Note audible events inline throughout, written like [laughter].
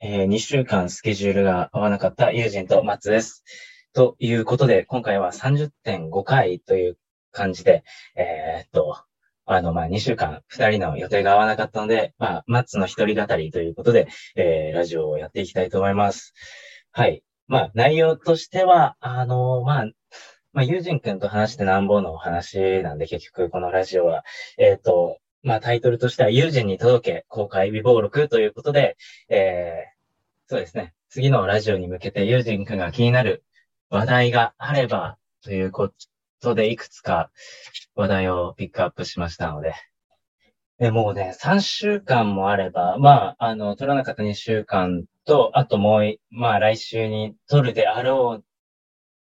えー、2週間スケジュールが合わなかった友人と松です。ということで、今回は30.5回という感じで、えー、っと、あの、まあ、2週間2人の予定が合わなかったので、まあ、松の一人語りということで、えー、ラジオをやっていきたいと思います。はい。まあ、内容としては、あの、まあ、まあ、友人くんと話してなんぼのお話なんで、結局このラジオは、えっ、と、まあタイトルとしては、友人に届け、公開微暴録ということで、えー、そうですね。次のラジオに向けて友人くんが気になる話題があれば、ということで、いくつか話題をピックアップしましたので。でもうね、3週間もあれば、まあ、あの、取らなかった2週間と、あともう、まあ来週に取るであろう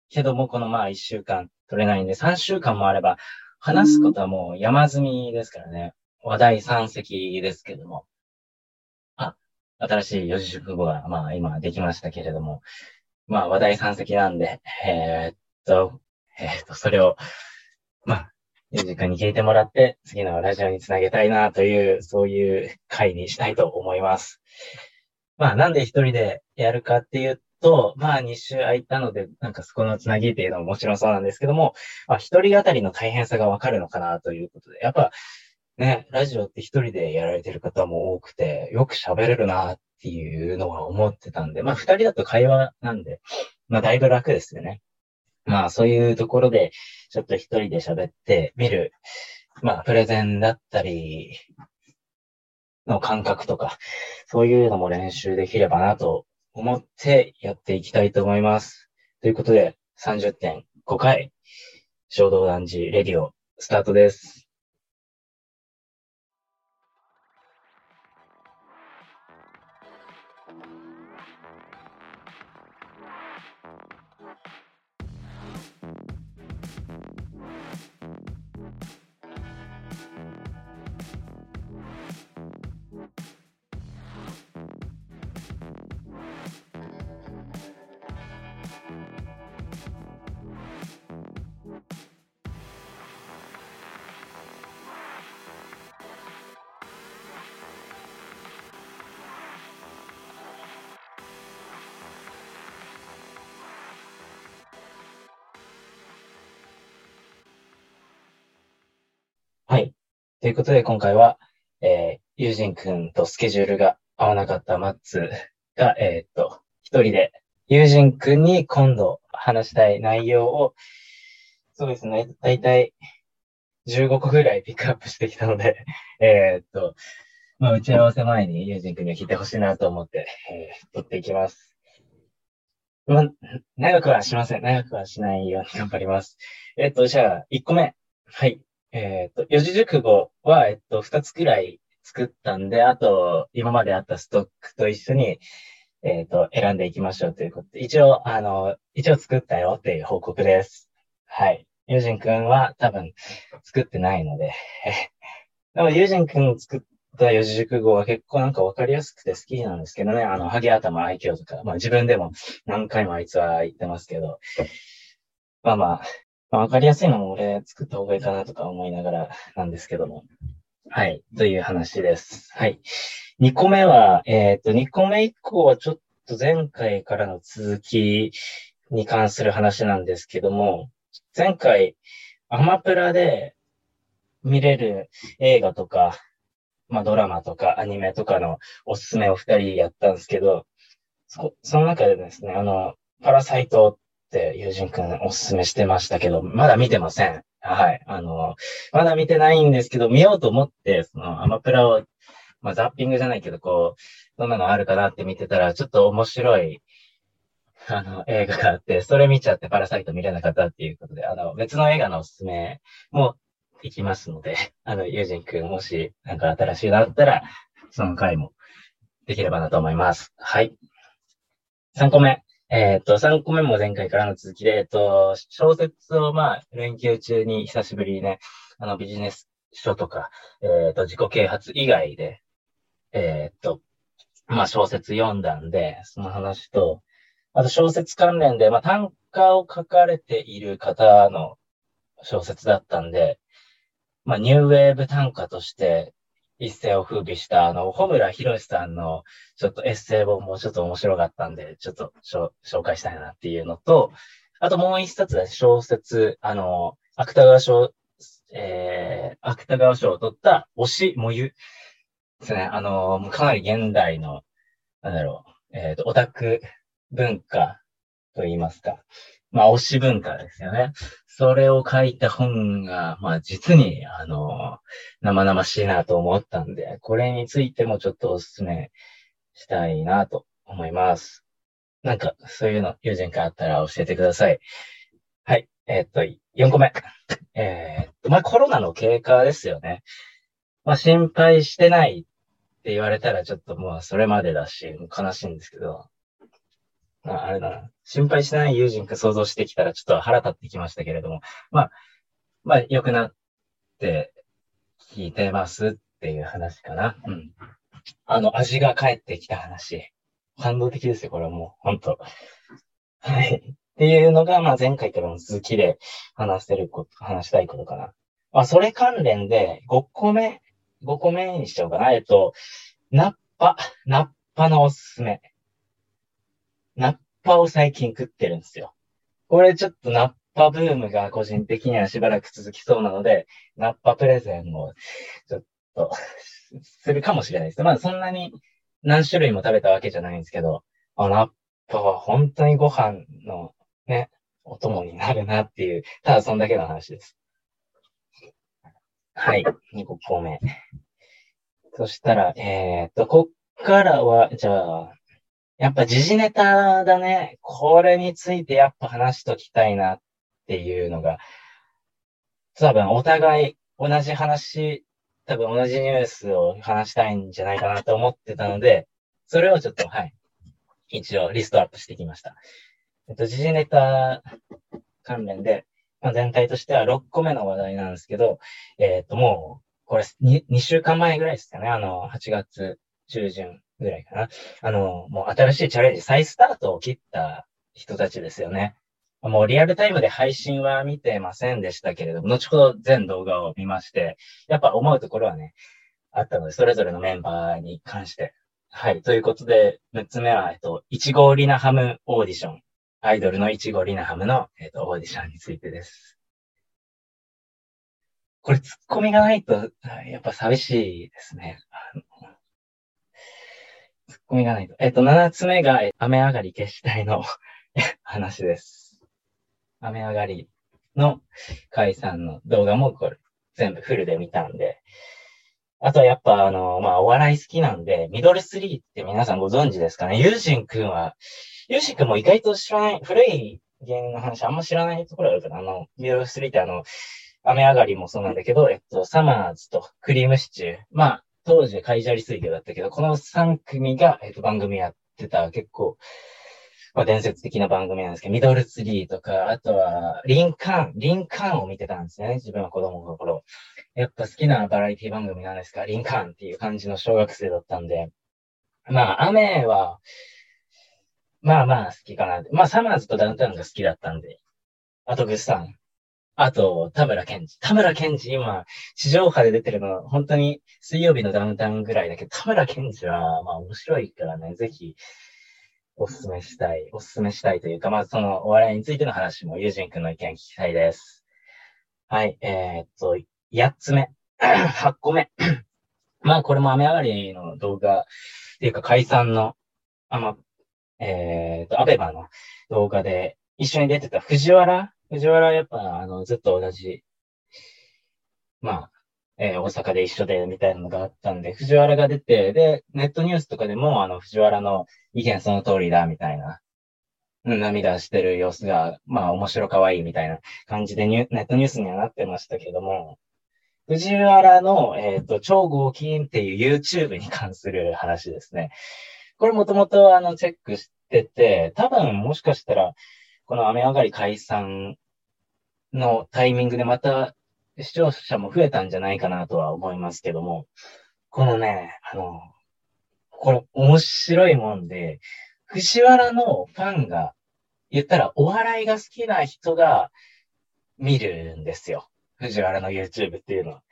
けども、このまあ1週間取れないんで、3週間もあれば、話すことはもう山積みですからね。話題山積ですけども。あ、新しい四字熟語が、まあ今できましたけれども。まあ話題山積なんで、えー、っと、えー、っと、それを、まあ、ゆうじくんに聞いてもらって、次のラジオにつなげたいなという、そういう回にしたいと思います。まあ、なんで一人でやるかっていうと、まあ2週空いたので、なんかそこのつなぎっていうのももちろんそうなんですけども、まあ一人語りの大変さがわかるのかなということで、やっぱね、ラジオって一人でやられてる方も多くて、よく喋れるなっていうのは思ってたんで、まあ二人だと会話なんで、まあだいぶ楽ですよね。まあそういうところで、ちょっと一人で喋ってみる、まあプレゼンだったり、の感覚とか、そういうのも練習できればなと思ってやっていきたいと思います。ということで、30.5回、衝動男児レディオ、スタートです。ということで、今回は、えー、友人くんとスケジュールが合わなかったマッツが、えー、っと、一人で、友人くんに今度話したい内容を、そうですね、だいたい15個ぐらいピックアップしてきたので、えー、っと、まあ、打ち合わせ前に友人くんには聞いてほしいなと思って、えー、撮っていきます。まあ、長くはしません。長くはしないように頑張ります。えっと、じゃあ、1個目。はい。えっ、ー、と、四字熟語は、えっと、二つくらい作ったんで、あと、今まであったストックと一緒に、えっ、ー、と、選んでいきましょうということで、一応、あの、一応作ったよっていう報告です。はい。ユージンくんは多分作ってないので。[laughs] でも、ユージンくん作った四字熟語は結構なんかわかりやすくて好きなんですけどね。あの、ハゲ頭愛嬌とか、まあ自分でも何回もあいつは言ってますけど。まあまあ、まあ、わかりやすいのも俺作った方がいいかなとか思いながらなんですけども。はい。という話です。はい。2個目は、えっ、ー、と、2個目以降はちょっと前回からの続きに関する話なんですけども、前回、アマプラで見れる映画とか、まあドラマとかアニメとかのおすすめを二人やったんですけど、そ、その中でですね、あの、パラサイトって友人くんおすすめしてましたけど、まだ見てません。はい。あの、まだ見てないんですけど、見ようと思って、そのアマプラを、まあ、ザッピングじゃないけど、こう、どんなのあるかなって見てたら、ちょっと面白い、あの、映画があって、それ見ちゃってパラサイト見れなかったっていうことで、あの、別の映画のおすすめも行きますので、あの、友人くん、もし、なんか新しいのあったら、その回もできればなと思います。はい。3個目。えっ、と、3個目も前回からの続きで、えっ、と、小説をまあ、連休中に久しぶりにね、あの、ビジネス書とか、えっ、と、自己啓発以外で、えっ、と、まあ、小説読んだんで、その話と、あと小説関連で、まあ、単価を書かれている方の小説だったんで、まあ、ニューウェーブ単価として一世を風靡したあの、穂村博さんのちょっとエッセイ本もちょっと面白かったんで、ちょっと紹介したいなっていうのと、あともう一冊で小説、あの、芥川賞、えー、芥川賞を取った推しもゆですね。あの、かなり現代の、なんだろう、えっ、ー、と、オタク文化と言いますか。まあ、推し文化ですよね。それを書いた本が、まあ、実に、あの、生々しいなと思ったんで、これについてもちょっとお勧めしたいなと思います。なんか、そういうの、友人会あったら教えてください。はい。えー、っと、4個目。えー、っと、まあ、コロナの経過ですよね。まあ、心配してないって言われたらちょっともうそれまでだし、悲しいんですけど、ああれだな。心配しない友人が想像してきたらちょっと腹立ってきましたけれども、まあ、まあ、良くなって聞いてますっていう話かな。うん。あの、味が帰ってきた話。感動的ですよ、これはもう、本当はい。っていうのが、まあ前回からの続きで話せること、話したいことかな。まあそれ関連で5個目、5個目にしちゃおうかな。えっと、ナッパ、ナッパのおすすめ。ナッパを最近食ってるんですよ。これちょっとナッパブームが個人的にはしばらく続きそうなので、ナッパプレゼンをちょっと [laughs] するかもしれないです。まあそんなに何種類も食べたわけじゃないんですけど、あ、ナッパは本当にご飯のね、お供になるなっていう、ただそんだけの話です。はい、2個目。そしたら、えー、っと、こっからは、じゃあ、やっぱ時事ネタだね。これについてやっぱ話しときたいなっていうのが、多分お互い同じ話、多分同じニュースを話したいんじゃないかなと思ってたので、それをちょっと、はい。一応リストアップしてきました。えっと、時事ネタ関連で、まあ、全体としては6個目の話題なんですけど、えっと、もう、これ2、2週間前ぐらいですかね。あの、8月中旬ぐらいかな。あの、もう新しいチャレンジ、再スタートを切った人たちですよね。もうリアルタイムで配信は見てませんでしたけれども、後ほど全動画を見まして、やっぱ思うところはね、あったので、それぞれのメンバーに関して。はい。ということで、6つ目は、えっと、いちごリナハムオーディション。アイドルのいちごリナハムの、えっと、オーディションについてです。これ、ツッコミがないと、やっぱ寂しいですね。ツッコミがないと。えっと、7つ目が、雨上がり消したいの [laughs] 話です。雨上がりの解散の動画もこれ全部フルで見たんで。あとはやっぱあの、まあ、お笑い好きなんで、ミドルスリーって皆さんご存知ですかねユージンくんは、ユージンくんも意外と知らない、古い芸人の話あんま知らないところあるかなあの、ミドルスリーってあの、雨上がりもそうなんだけど、えっと、サマーズとクリームシチュー。まあ、当時海砂利水魚だったけど、この3組が、えっ、と、番組やってた結構、まあ、伝説的な番組なんですけど、ミドルツリーとか、あとは、リンカーン、リンカーンを見てたんですね。自分は子供の頃。やっぱ好きなバラエティ番組なんですか？リンカーンっていう感じの小学生だったんで。まあ、雨は、まあまあ好きかな。まあ、サマーズとダウンタウンが好きだったんで。あと、グッサン。あと、田村健二。田村健二、今、地上波で出てるの、本当に水曜日のダウンタウンぐらいだけど、田村健二は、まあ面白いからね、ぜひ、おすすめしたい、おすすめしたいというか、まずそのお笑いについての話も、ユージン君の意見聞きたいです。はい、えー、っと、8つ目、[clears throat] 8個目。[clears throat] まあこれも雨上がりの動画っていうか解散の、あ、ま、えー、っと、アベマの動画で一緒に出てた藤原藤原はやっぱ、あの、ずっと同じ、まあ、えー、大阪で一緒で、みたいなのがあったんで、藤原が出て、で、ネットニュースとかでも、あの、藤原の意見その通りだ、みたいな、涙してる様子が、まあ、面白かわいいみたいな感じでネットニュースにはなってましたけども、藤原の、えっ、ー、と、超合金っていう YouTube に関する話ですね。これもともと、あの、チェックしてて、多分、もしかしたら、この雨上がり解散のタイミングでまた視聴者も増えたんじゃないかなとは思いますけども、このね、あの、これ面白いもんで、藤原のファンが、言ったらお笑いが好きな人が見るんですよ。藤原の YouTube っていうのは。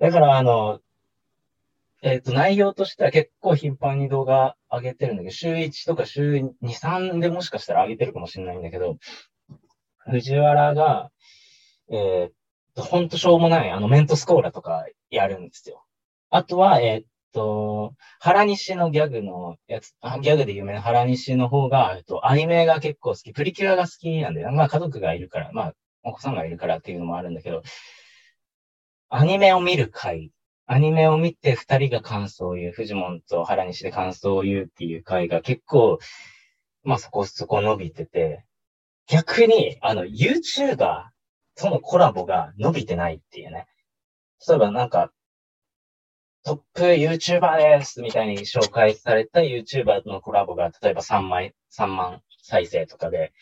だからあの、えっ、ー、と、内容としては結構頻繁に動画上げてるんだけど、週1とか週2、3でもしかしたら上げてるかもしれないんだけど、藤原が、えー、と、ほんとしょうもない、あの、メントスコーラとかやるんですよ。あとは、えっ、と、原西のギャグのやつ、あギャグで有名な原西の方が、えっと、アニメが結構好き、プリキュアが好きなんで、まあ家族がいるから、まあお子さんがいるからっていうのもあるんだけど、アニメを見る回、アニメを見て二人が感想を言う、フジモンと原西で感想を言うっていう回が結構、まあそこそこ伸びてて、逆に、あの、YouTuber とのコラボが伸びてないっていうね。例えばなんか、トップ YouTuber ですみたいに紹介された YouTuber とのコラボが、例えば3枚、3万再生とかで、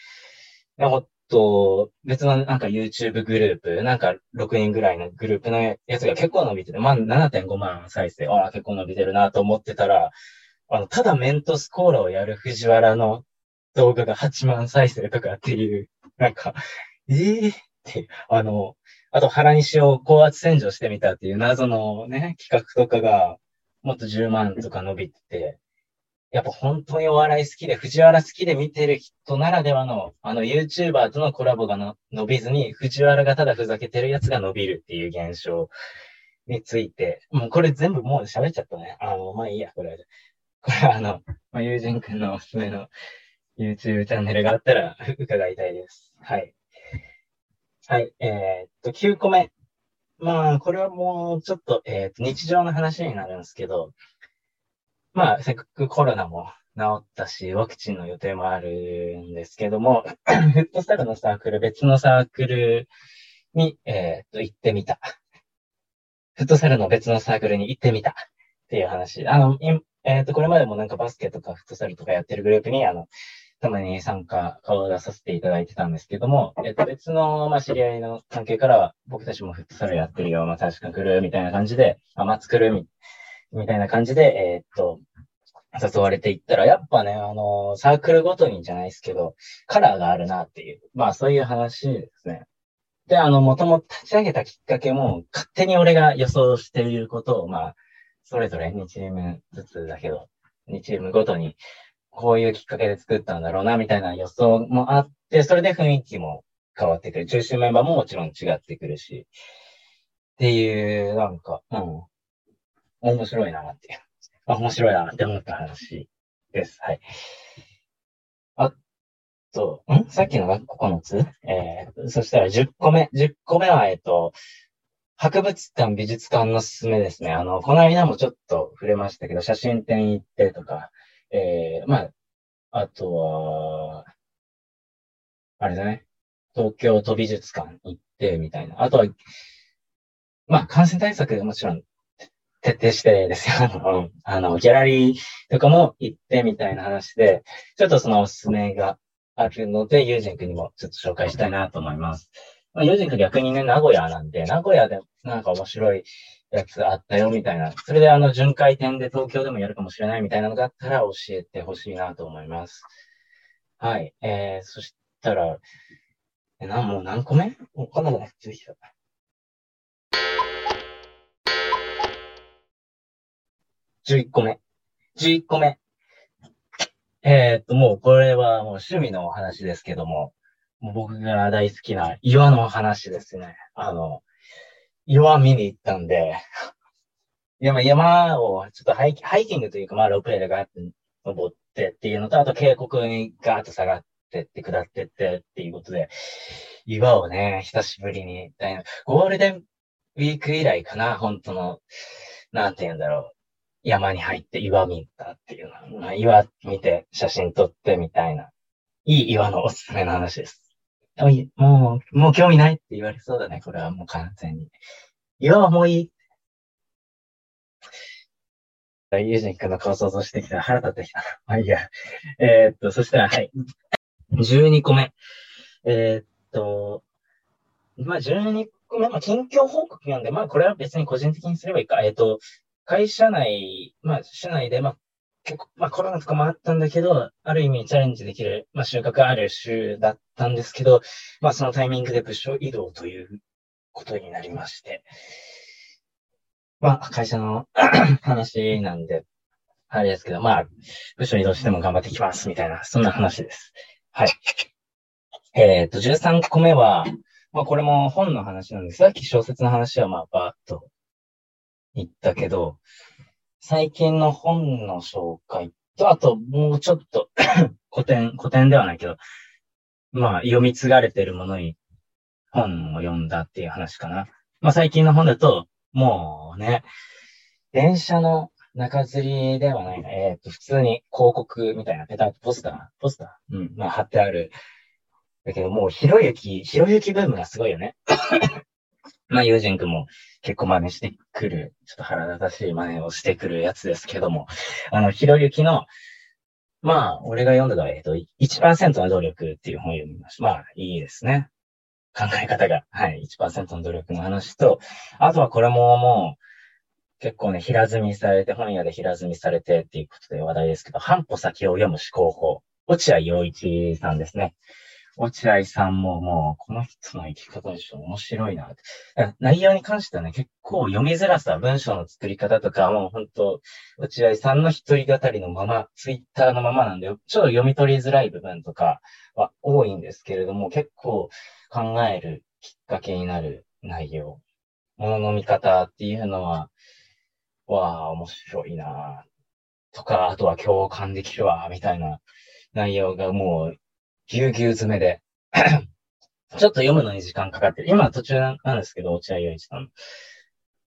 でもっと、別のなんか YouTube グループ、なんか6人ぐらいのグループのやつが結構伸びてて、まあ7.5万再生、ああ、結構伸びてるなと思ってたら、あの、ただメントスコーラをやる藤原の動画が8万再生とかっていう、なんか、ええ、って、[laughs] あの、あと腹西を高圧洗浄してみたっていう謎のね、企画とかが、もっと10万とか伸びてて、やっぱ本当にお笑い好きで、藤原好きで見てる人ならではの、あの YouTuber とのコラボがの伸びずに、藤原がただふざけてるやつが伸びるっていう現象について、もうこれ全部もう喋っちゃったね。あの、まあいいや、これ。これはあの、まあ、友人くんのおすすめの YouTube チャンネルがあったら伺いたいです。はい。はい、えー、っと、9個目。まあ、これはもうちょっと、えー、っと、日常の話になるんですけど、まあ、せっかくコロナも治ったし、ワクチンの予定もあるんですけども、[coughs] フットサルのサークル、別のサークルに、えー、っと、行ってみた。フットサルの別のサークルに行ってみた。っていう話。あの、えっ、と、これまでもなんかバスケとかフットサルとかやってるグループに、あの、たまに参加、顔を出させていただいてたんですけども、えっと、別の、まあ、知り合いの関係からは、僕たちもフットサルやってるよ、まあ、確か来る、みたいな感じで、あ、まあ、作る、み、みたいな感じで、えー、っと、誘われていったら、やっぱね、あの、サークルごとにじゃないですけど、カラーがあるなっていう、まあ、そういう話ですね。で、あの、もともと立ち上げたきっかけも、勝手に俺が予想していることを、まあ、それぞれ2チームずつだけど、2チームごとにこういうきっかけで作ったんだろうな、みたいな予想もあって、それで雰囲気も変わってくる。中心メンバーももちろん違ってくるし、っていう、なんか、うん、面白いなっていう。面白いなって思った話です。はい。あと、ん？さっきのが9つ？えー、そしたら10個目。10個目は、えっ、と、博物館、美術館のすすめですね。あの、この間もちょっと触れましたけど、写真展行ってとか、えー、まあ、あとは、あれだね。東京都美術館行って、みたいな。あとは、まあ、感染対策もちろん徹底してですよ。[laughs] あの、あのギャラリーとかも行ってみたいな話で、ちょっとそのおすすめがあるので、ユージン君にもちょっと紹介したいなと思います。まあ、ユージン君逆にね、名古屋なんで、名古屋でなんか面白いやつあったよみたいな。それであの、巡回展で東京でもやるかもしれないみたいなのがあったら教えてほしいなと思います。はい。えー、そしたら、え、な、もう何個目？もうこんなのね、続きた。11個目。11個目。えー、っと、もうこれはもう趣味のお話ですけども、もう僕が大好きな岩の話ですね。あの、岩見に行ったんで、山、山をちょっとハイハイキングというか、まあ、ロープウェイでガーって登ってっていうのと、あと渓谷にガーッと下がってって下ってってっていうことで、岩をね、久しぶりに、ゴールデンウィーク以来かな、本当の、なんて言うんだろう。山に入って岩見たっていうの。まあ、岩見て写真撮ってみたいな。いい岩のおすすめの話です。もう、もう興味ないって言われそうだね。これはもう完全に。岩はもういい。ユージン君の顔想像してきた腹立ってきた。まあいいや。えー、っと、そしたら、はい。12個目。えー、っと、まあ12個目、まあ近況報告なんで、まあこれは別に個人的にすればいいか。えー、っと、会社内、まあ社内で、まあ、結構まあコロナとかもあったんだけど、ある意味チャレンジできる、まあ収穫ある週だったんですけど、まあそのタイミングで部署移動ということになりまして、まあ、会社の [coughs] 話なんで、あれですけど、まあ、部署移動しても頑張っていきます、みたいな、そんな話です。はい。えっ、ー、と、13個目は、まあ、これも本の話なんですさっき小説の話は、まあ、ばーっと言ったけど、最近の本の紹介と、あと、もうちょっと [coughs] 古典、古典ではないけど、まあ、読み継がれてるものに本を読んだっていう話かな。まあ、最近の本だと、もうね、電車の中吊りではないな。えっ、ー、と、普通に広告みたいな、ペタッとポスター、ポスターうん、まあ貼ってある。だけどもう、ひろゆき、ひろゆきブームがすごいよね。まあ、友人くんも結構真似してくる、ちょっと腹立たしい真似をしてくるやつですけども、あの、ひろゆきの、まあ、俺が読んだのは、えっと、1%の努力っていう本を読みました。まあ、いいですね。考え方が。はい。1%の努力の話と、あとはこれももう、結構ね、平積みされて、本屋で平積みされてっていうことで話題ですけど、半歩先を読む思考法。落合陽一さんですね。落合さんももう、この人の生き方でしょ、面白いな。内容に関してはね、結構読みづらさ、文章の作り方とか、もう本当落合さんの一人語りのまま、ツイッターのままなんで、ちょっと読み取りづらい部分とかは多いんですけれども、結構考えるきっかけになる内容。ものの見方っていうのは、わあ、面白いなとか、あとは共感できるわ、みたいな内容がもう、ぎゅうぎゅう詰めで [coughs] ちょっと読むのに時間かかってる。今途中なんですけど、落合陽一さん。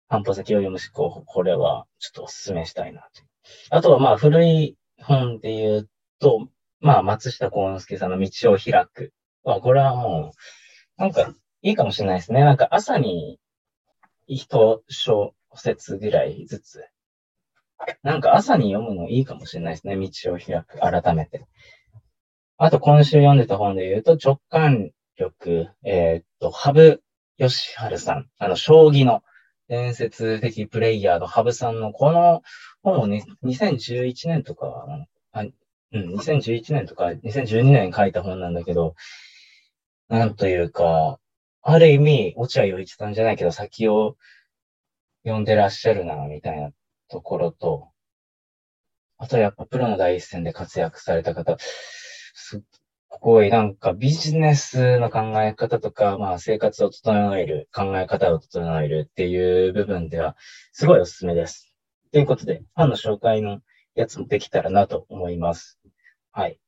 半歩先を読む思考法、これはちょっとお勧めしたいなと。あとはまあ古い本で言うと、まあ松下幸之助さんの道を開く。あ、これはもう、なんかいいかもしれないですね。なんか朝に一章節ぐらいずつ。なんか朝に読むのいいかもしれないですね。道を開く。改めて。あと今週読んでた本で言うと、直感力、えー、っと、羽生善治さん。あの、将棋の伝説的プレイヤーの羽生さんのこの本をね、2011年とか、あうん、2011年とか2012年に書いた本なんだけど、なんというか、ある意味、落合陽一さんじゃないけど、先を読んでらっしゃるな、みたいなところと、あとやっぱプロの第一線で活躍された方、すっごいなんかビジネスの考え方とか、まあ生活を整える、考え方を整えるっていう部分では、すごいおすすめです。ということで、ファンの紹介のやつもできたらなと思います。はい。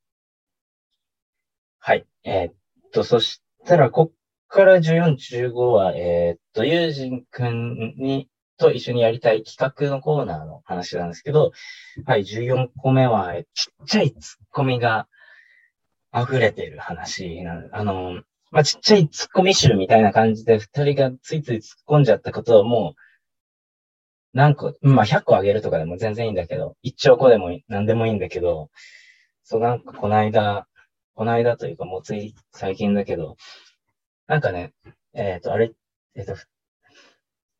はい。えー、っと、そしたら、こっから14、15は、えー、っと、ユージンくんにと一緒にやりたい企画のコーナーの話なんですけど、はい、14個目は、ちっちゃいツッコミが溢れてる話なあの、まあ、ちっちゃいツッコミ集みたいな感じで、二人がついつい突っ込んじゃったことをもう、何個、まあ、100個あげるとかでも全然いいんだけど、1兆個でも何でもいいんだけど、そうなんかこの間、この間というかもうつい最近だけど、なんかね、えっ、ー、と、あれ、えっ、ー、と、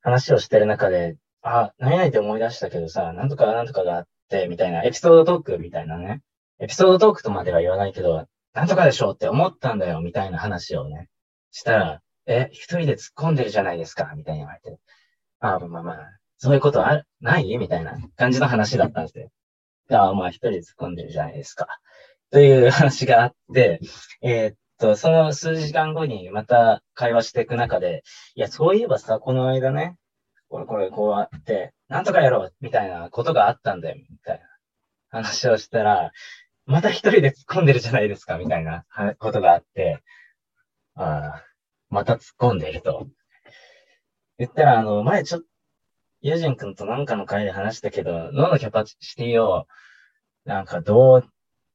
話をしてる中で、あ、何々って思い出したけどさ、なんとかなんとかがあって、みたいな、エピソードトークみたいなね。エピソードトークとまでは言わないけど、なんとかでしょうって思ったんだよ、みたいな話をね、したら、え、一人で突っ込んでるじゃないですか、みたいに言われて。あ、まあまあ、そういうことある、ない？みたいな感じの話だったんですよ。ああ、まあ一人で突っ込んでるじゃないですか。という話があって、えー、と、その数時間後にまた会話していく中で、いや、そういえばさ、この間ね、これこれこうあって、なんとかやろうみたいなことがあったんだよ、みたいな話をしたら、また一人で突っ込んでるじゃないですか、みたいなことがあって、あ、また突っ込んでると。言ったら、あの、前ちょっと、ユージン君となんかの会で話したけど、脳のキャパシティを、なんかどう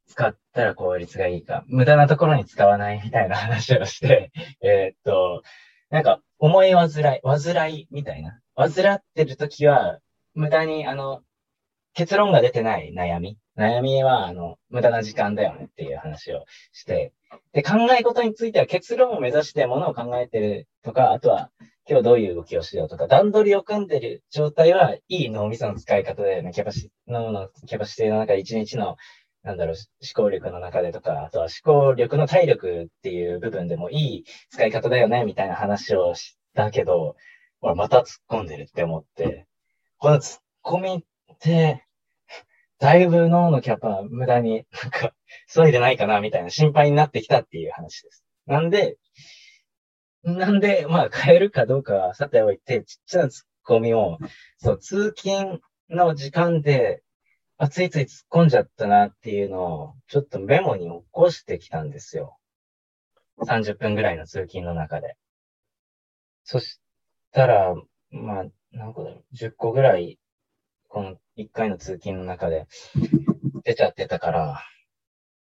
使ったら効率がいいか、無駄なところに使わないみたいな話をして、[laughs] えー、っと、なんか、思い煩い、煩いみたいな。煩ってるときは、無駄に、あの、結論が出てない悩み？悩みは、あの、無駄な時間だよねっていう話をして、で、考え事については結論を目指してものを考えてるとか、あとは、今日どういう動きをしようとか、段取りを組んでる状態は、いい脳みその使い方だよね。キャパシ、脳のキャパシティの中で一日のなんだろう、思考力の中でとか、あとは思考力の体力っていう部分でもいい使い方だよね、みたいな話をしたけど、俺また突っ込んでるって思って、このツッコミって、だいぶ脳のキャパ無駄になんか、急いでないかなみたいな心配になってきたっていう話です。なんで、なんで、まあ変えるかどうかはさておいて、ちっちゃなツッコミを、そう、通勤の時間で、あ、ついつい突っ込んじゃったなっていうのを、ちょっとメモに起こしてきたんですよ。30分ぐらいの通勤の中で。そしたら、まあ、何個だろう、10個ぐらい、この1回の通勤の中で出ちゃってたから、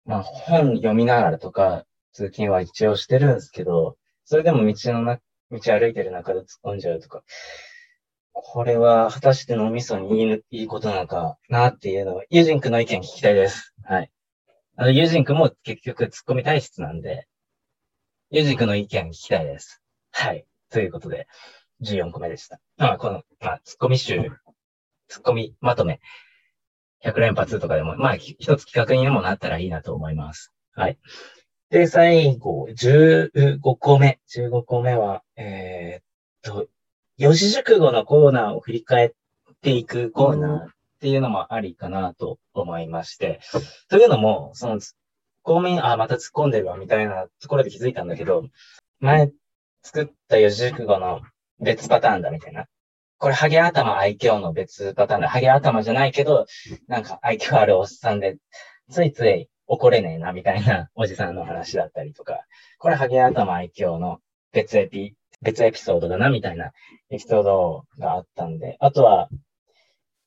まあ、本読みながらとか、通勤は一応してるんですけど、それでも道のな、道歩いてる中で突っ込んじゃうとか、これは果たして脳みそにいいいいことなのかなっていうのを、ユージン君の意見聞きたいです。はい。あの、ユージン君も結局突っ込み体質なんで、ユージン君の意見聞きたいです。はい。ということで、14個目でした。まあ、この、まあ、突っ込み集、突っ込みまとめ、100連発とかでも、まあ、一つ企画にもなったらいいなと思います。はい。で、最後、15個目。15個目は、えー、っと、四字熟語のコーナーを振り返っていくコーナーっていうのもありかなと思いまして。というのも、その、公民、あ、また突っ込んでるわ、みたいなところで気づいたんだけど、前作った四字熟語の別パターンだ、みたいな。これ、ハゲ頭愛嬌の別パターンだ。ハゲ頭じゃないけど、なんか愛嬌あるおっさんで、ついつい怒れねえな、みたいなおじさんの話だったりとか、これ、ハゲ頭愛嬌の別エピ別エピソードだな、みたいなエピソードがあったんで、あとは、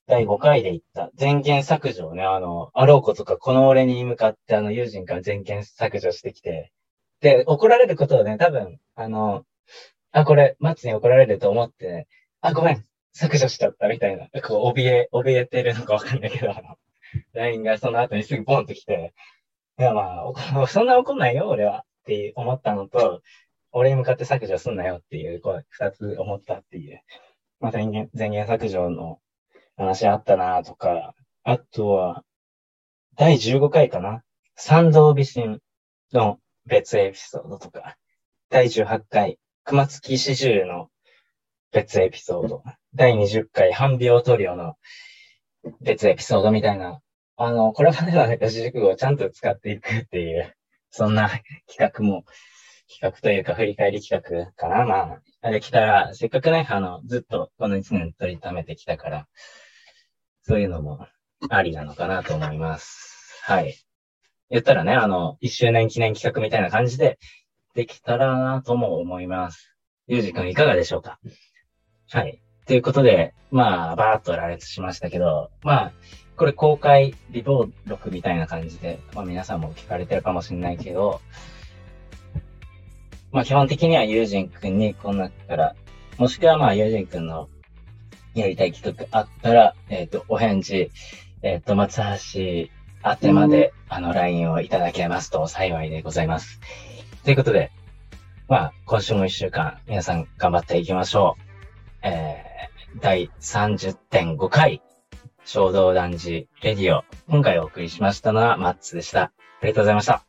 第5回で言った全言削除をね、あの、あろうことかこの俺に向かってあの友人から全言削除してきて、で、怒られることをね、多分、あの、あ、これ、松に怒られると思って、あ、ごめん、削除しちゃったみたいな、こう、怯え、怯えてるのかわかんないけど、あの、LINE がその後にすぐポンと来て、いやまあ、そんな怒んないよ、俺は、って思ったのと、俺に向かって削除すんなよっていう、こう、二つ思ったっていう。まあ、前言、前言削除の話あったなとか、あとは、第15回かな。三道美神の別エピソードとか、第18回、熊月四十の別エピソード、第20回、半病トリオの別エピソードみたいな、あの、これまでの四字熟語をちゃんと使っていくっていう、そんな企画も企画というか振り返り企画かな。まあ、あれ来たら、せっかくね、あの、ずっとこの1年取りためてきたから、そういうのもありなのかなと思います。はい。言ったらね、あの、1周年記念企画みたいな感じでできたらなとも思います。ゆうじくんいかがでしょうか？はい。ということで、まあ、バーっと羅列しましたけど、まあ、これ公開リボー録みたいな感じで、まあ皆さんも聞かれてるかもしれないけど、まあ基本的にはユージン君にこの中から、もしくはまあユージン君のやりたい企画あったら、えっ、ー、と、お返事、えっ、ー、と、松橋宛てまで、あの、LINE をいただけますと幸いでございます。ということで、まあ、今週も一週間、皆さん頑張っていきましょう。えー、第30.5回、衝動男児レディオ。今回お送りしましたのはマッツでした。ありがとうございました。